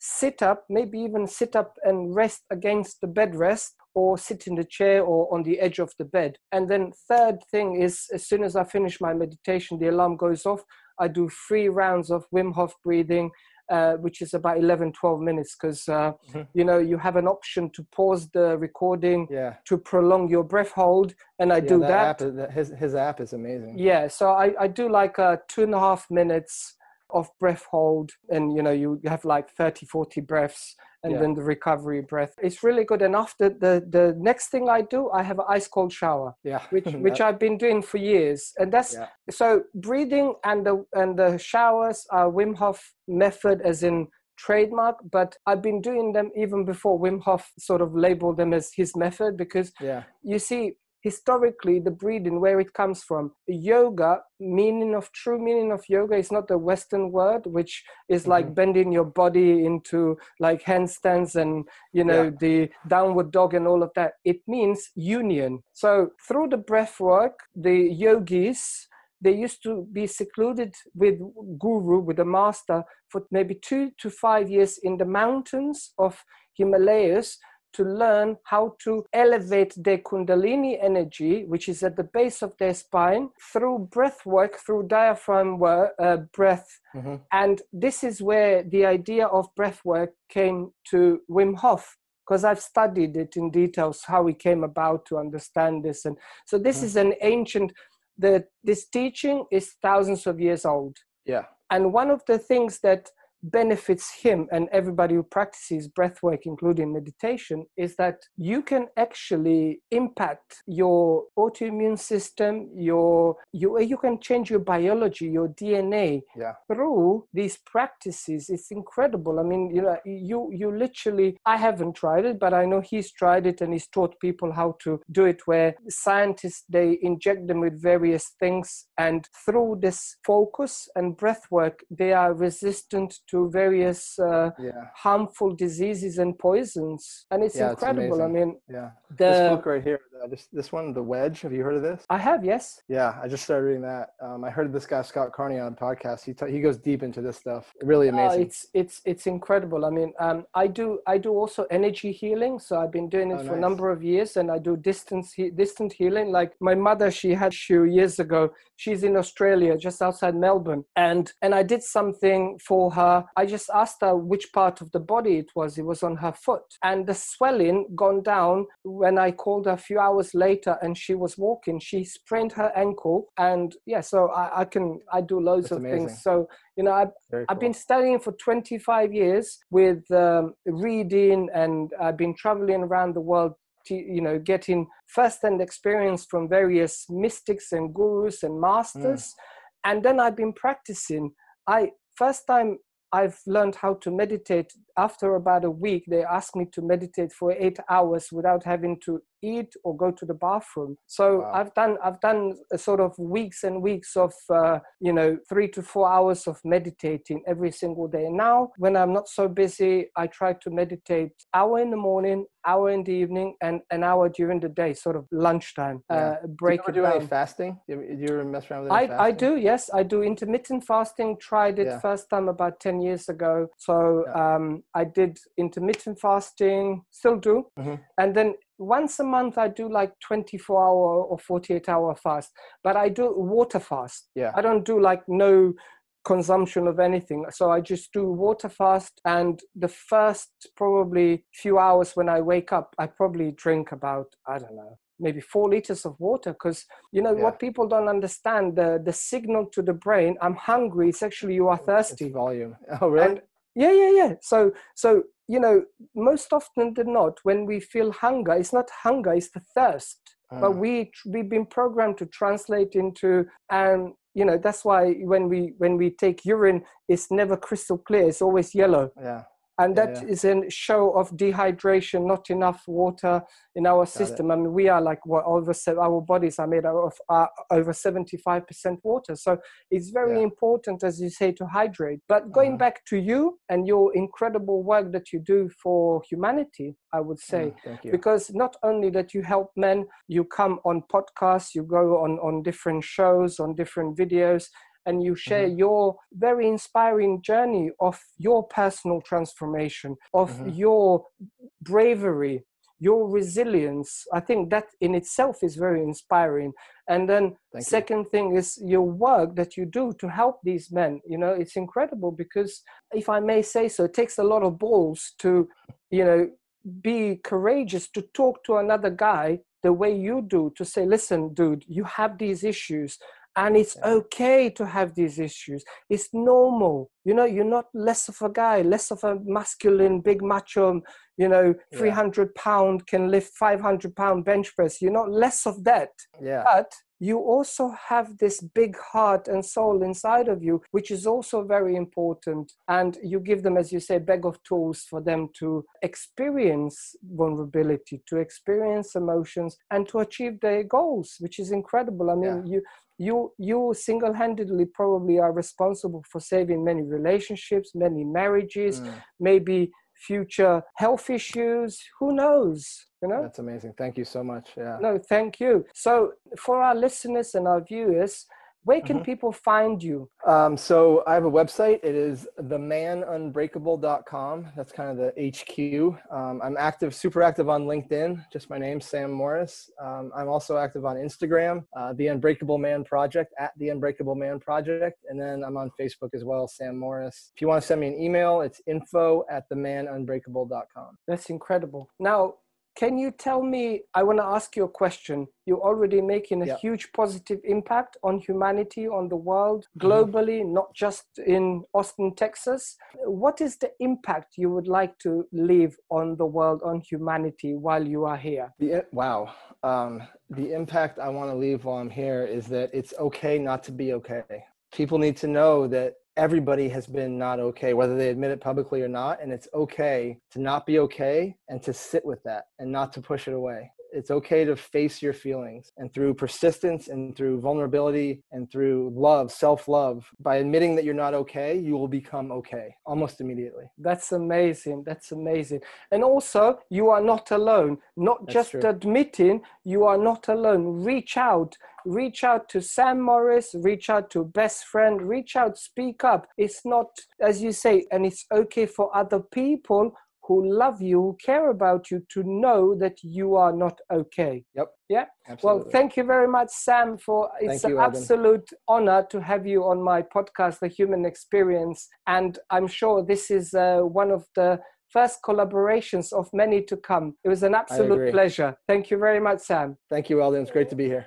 S2: sit up, maybe even sit up and rest against the bed rest or sit in the chair or on the edge of the bed. And then third thing is as soon as I finish my meditation, the alarm goes off. I do three rounds of Wim Hof breathing, uh, which is about 11, 12 minutes because, uh, mm-hmm. you know, you have an option to pause the recording
S3: yeah.
S2: to prolong your breath hold. And I yeah, do that.
S3: that. App, his, his app is amazing.
S2: Yeah. So I, I do like uh, two and a half minutes of breath hold and, you know, you have like 30, 40 breaths and yeah. then the recovery breath. It's really good. And after the the next thing I do, I have an ice cold shower.
S3: Yeah,
S2: which which I've been doing for years, and that's yeah. so breathing and the and the showers are Wim Hof method, as in trademark, but I've been doing them even before Wim Hof sort of labeled them as his method because
S3: yeah.
S2: you see historically the breathing where it comes from yoga meaning of true meaning of yoga is not the western word which is like mm-hmm. bending your body into like handstands and you know yeah. the downward dog and all of that it means union so through the breath work the yogis they used to be secluded with guru, with a master, for maybe two to five years in the mountains of Himalayas to learn how to elevate their kundalini energy, which is at the base of their spine, through breath work, through diaphragm work, uh, breath. Mm-hmm. And this is where the idea of breath work came to Wim Hof. Because I've studied it in details, how he came about to understand this, and so this mm-hmm. is an ancient. The this teaching is thousands of years old.
S3: Yeah.
S2: And one of the things that benefits him and everybody who practices breath work including meditation is that you can actually impact your autoimmune system your you you can change your biology your dna
S3: yeah.
S2: through these practices it's incredible i mean you know you you literally i haven't tried it but i know he's tried it and he's taught people how to do it where scientists they inject them with various things and through this focus and breath work they are resistant to various uh,
S3: yeah.
S2: harmful diseases and poisons and it's yeah, incredible.
S3: It's
S2: i mean
S3: yeah. the, this book right here uh, this, this one the wedge have you heard of this?
S2: I have yes.
S3: Yeah i just started reading that. Um, i heard this guy scott carney on a podcast. He, t- he goes deep into this stuff. Really ah, amazing.
S2: it's it's it's incredible. I mean um, i do i do also energy healing so i've been doing it oh, for nice. a number of years and i do distance he- distant healing. Like my mother she had few years ago she's in australia just outside melbourne and and i did something for her i just asked her which part of the body it was. It was on her foot. And the swelling gone down when I called her a few hours later and she was walking. She sprained her ankle. And yeah, so I, I can, I do loads That's of amazing. things. So, you know, I've, cool. I've been studying for 25 years with um, reading and I've been traveling around the world to, you know getting first-hand experience from various mystics and gurus and masters mm. and then i've been practicing i first time I've learned how to meditate. After about a week, they asked me to meditate for eight hours without having to eat or go to the bathroom. So wow. I've done I've done a sort of weeks and weeks of uh, you know three to four hours of meditating every single day. Now when I'm not so busy, I try to meditate hour in the morning, hour in the evening, and an hour during the day, sort of lunchtime. Yeah. Uh, break
S3: do you
S2: do
S3: any fasting? Do you, do you mess around with
S2: I, I do yes I do intermittent fasting. Tried it yeah. first time about ten years ago. So yeah. um, I did intermittent fasting, still do, mm-hmm. and then once a month i do like 24 hour or 48 hour fast but i do water fast.
S3: Yeah.
S2: I don't do like no consumption of anything. So i just do water fast and the first probably few hours when i wake up i probably drink about i don't know maybe four liters of water because you know yeah. what people don't understand the the signal to the brain i'm hungry it's actually you are thirsty.
S3: it's volume. Oh really? And
S2: yeah yeah yeah so so you know, most often than not, when we feel hunger, it's not hunger, it's the thirst. Mm. But we we've been programmed to translate into and you know that's why when we when we take urine, it's never crystal clear. It's always yellow.
S3: Yeah
S2: and that yeah, yeah. is a show of dehydration not enough water in our system. I mean we are like what over our bodies are made of uh, over 75% water. So it's very yeah. important as you say to hydrate. But going uh-huh. back to you and your incredible work that you do for humanity i would say.
S3: Uh,
S2: because not only that you help men you come on podcasts you go on on different shows on different videos and you share mm-hmm. your very inspiring journey of your personal transformation, of mm-hmm. your bravery, your resilience. I think that in itself is very inspiring. And then Thank second you. thing is your work that you do to help these men. You know, it's incredible because if I may say so, it takes a lot of balls to, you know, be courageous to talk to another guy the way you do to say listen dude you have these issues and it's okay to have these issues. It's normal. You know you're not less of a guy less of a masculine big macho you know 300 pound can lift 500 pound bench press. You're not less of that.
S3: Yeah.
S2: But you also have this big heart and soul inside of you, which is also very important. And you give them, as you say, bag of tools for them to experience vulnerability, to experience emotions, and to achieve their goals, which is incredible. I mean, yeah. you you you single-handedly probably are responsible for saving many relationships many marriages mm. maybe future health issues. Who knows you know?
S3: That's amazing. Thank you so much. Yeah.
S2: No thank you. So for our listeners and our viewers Where can mm-hmm. people find you?
S3: Um, so I have a website. It is themanunbreakable.com. That's kind of the HQ. Um, I'm active, super active on LinkedIn. Just my name, Sam Morris. Um, I'm also active on Instagram, uh, The Unbreakable Man Project, at The Unbreakable Man Project. And then I'm on Facebook as well, Sam Morris. If you want to send me an email, it's info at themanunbreakable.com.
S2: That's incredible. Now, can you tell me? I want to ask you a question. You're already making a yeah. huge positive impact on humanity, on the world, mm-hmm. globally, mm-hmm. not just in Austin, Texas. What is the impact you would like to leave on the world, on humanity while you are here?
S3: The, wow. Um, the impact I want to leave while I'm here is that it's okay not to be okay. People need to know that everybody has been not okay, whether they admit it publicly or not. And it's okay to not be okay and to sit with that and not to push it away it's okay to face your feelings and through persistence and through vulnerability and through love self-love by admitting that you're not okay you will become okay almost immediately.
S2: That's amazing that's amazing. And also you are not alone. Not that's just true. admitting you are not alone. Reach out reach out to sam morris reach out to best friend reach out speak up. It's not as you say and it's okay for other people who love you, who care about you, to know that you are not okay.
S3: Yep.
S2: Yeah. Absolutely. Well, thank you very much, Sam. For it's you, an absolute honor to have you on my podcast, The Human Experience, and I'm sure this is uh, one of the first collaborations of many to come. It was an absolute pleasure. Thank you very much, Sam.
S3: Thank you, Eldin. It's great to be here.